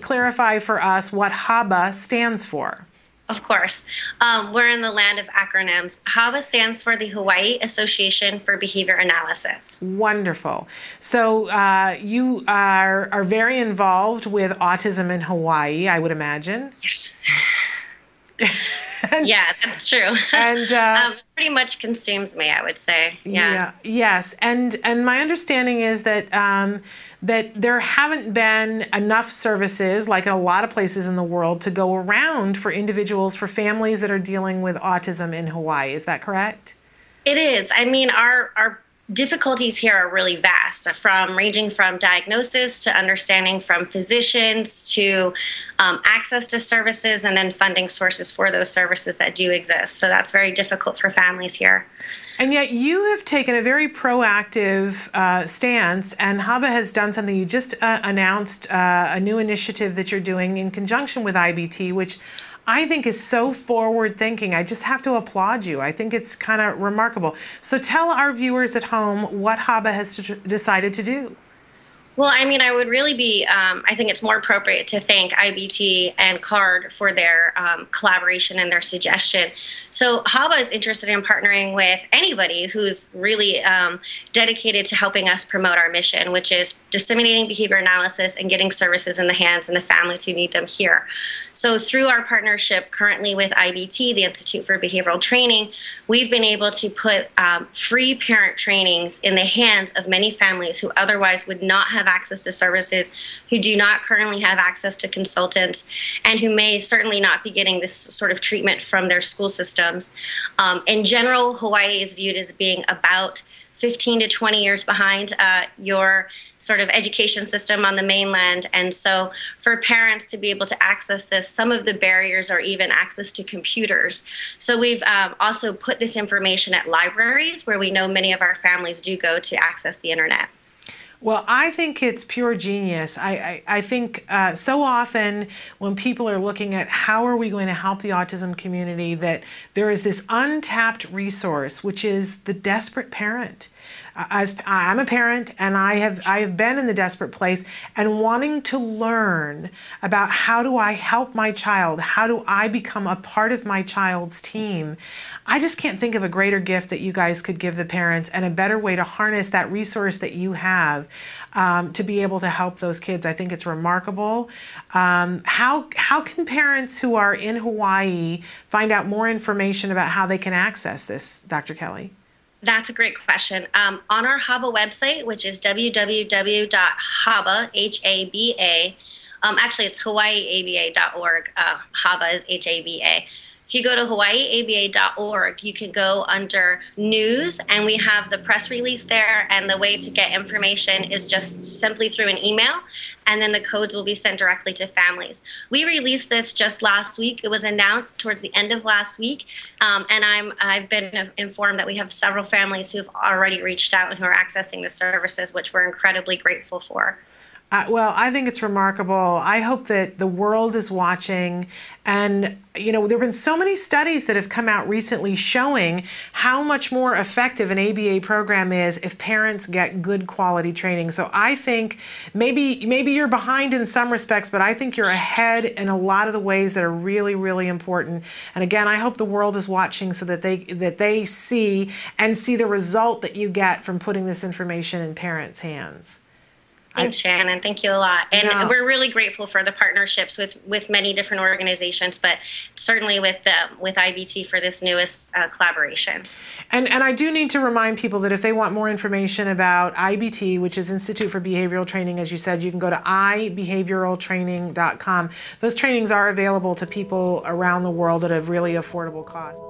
clarify for us what HABA stands for? Of course. Um, we're in the land of acronyms. HABA stands for the Hawaii Association for Behavior Analysis. Wonderful. So uh, you are, are very involved with autism in Hawaii, I would imagine. yeah, that's true. And uh, um, pretty much consumes me, I would say. Yeah. yeah. Yes. And and my understanding is that um, that there haven't been enough services, like in a lot of places in the world, to go around for individuals, for families that are dealing with autism in Hawaii. Is that correct? It is. I mean, our our difficulties here are really vast from ranging from diagnosis to understanding from physicians to um, access to services and then funding sources for those services that do exist so that's very difficult for families here and yet you have taken a very proactive uh, stance and haba has done something you just uh, announced uh, a new initiative that you're doing in conjunction with ibt which I think is so forward thinking. I just have to applaud you. I think it's kind of remarkable. So tell our viewers at home what HABA has decided to do. Well, I mean, I would really be, um, I think it's more appropriate to thank IBT and CARD for their um, collaboration and their suggestion. So, HABA is interested in partnering with anybody who's really um, dedicated to helping us promote our mission, which is disseminating behavior analysis and getting services in the hands and the families who need them here. So, through our partnership currently with IBT, the Institute for Behavioral Training, we've been able to put um, free parent trainings in the hands of many families who otherwise would not have access to services, who do not currently have access to consultants, and who may certainly not be getting this sort of treatment from their school systems. Um, in general, Hawaii is viewed as being about 15 to 20 years behind uh, your sort of education system on the mainland. And so, for parents to be able to access this, some of the barriers are even access to computers. So, we've um, also put this information at libraries where we know many of our families do go to access the internet. Well, I think it's pure genius. I, I, I think uh, so often when people are looking at how are we going to help the autism community, that there is this untapped resource, which is the desperate parent as I'm a parent and I have I have been in the desperate place and wanting to learn about how do I help my child? How do I become a part of my child's team? I just can't think of a greater gift that you guys could give the parents and a better way to harness that resource that you have um, to be able to help those kids. I think it's remarkable. Um, how how can parents who are in Hawaii find out more information about how they can access this, Dr. Kelly? That's a great question. Um, on our HABA website, which is www.haba, H-A-B-A, um, actually it's hawaiiaba.org. Uh, HABA is H-A-B-A. If you go to hawaiiaba.org, you can go under news, and we have the press release there. And the way to get information is just simply through an email, and then the codes will be sent directly to families. We released this just last week. It was announced towards the end of last week, um, and I'm I've been informed that we have several families who've already reached out and who are accessing the services, which we're incredibly grateful for. Uh, well, I think it's remarkable. I hope that the world is watching. And, you know, there have been so many studies that have come out recently showing how much more effective an ABA program is if parents get good quality training. So I think maybe maybe you're behind in some respects, but I think you're ahead in a lot of the ways that are really, really important. And again, I hope the world is watching so that they that they see and see the result that you get from putting this information in parents' hands. Thanks, Shannon. Thank you a lot. And no. we're really grateful for the partnerships with, with many different organizations, but certainly with uh, with IBT for this newest uh, collaboration. And and I do need to remind people that if they want more information about IBT, which is Institute for Behavioral Training, as you said, you can go to ibehavioraltraining.com. Those trainings are available to people around the world at a really affordable cost.